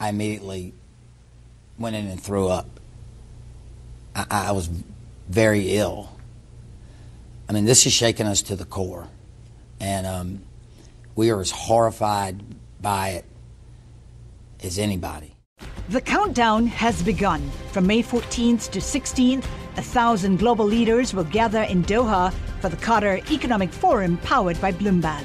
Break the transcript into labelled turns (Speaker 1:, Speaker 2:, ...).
Speaker 1: I immediately went in and threw up. I, I was very ill. I mean, this is shaking us to the core. And um, we are as horrified by it as anybody.
Speaker 2: The countdown has begun. From May 14th to 16th, a thousand global leaders will gather in Doha for the Qatar Economic Forum powered by Bloomberg.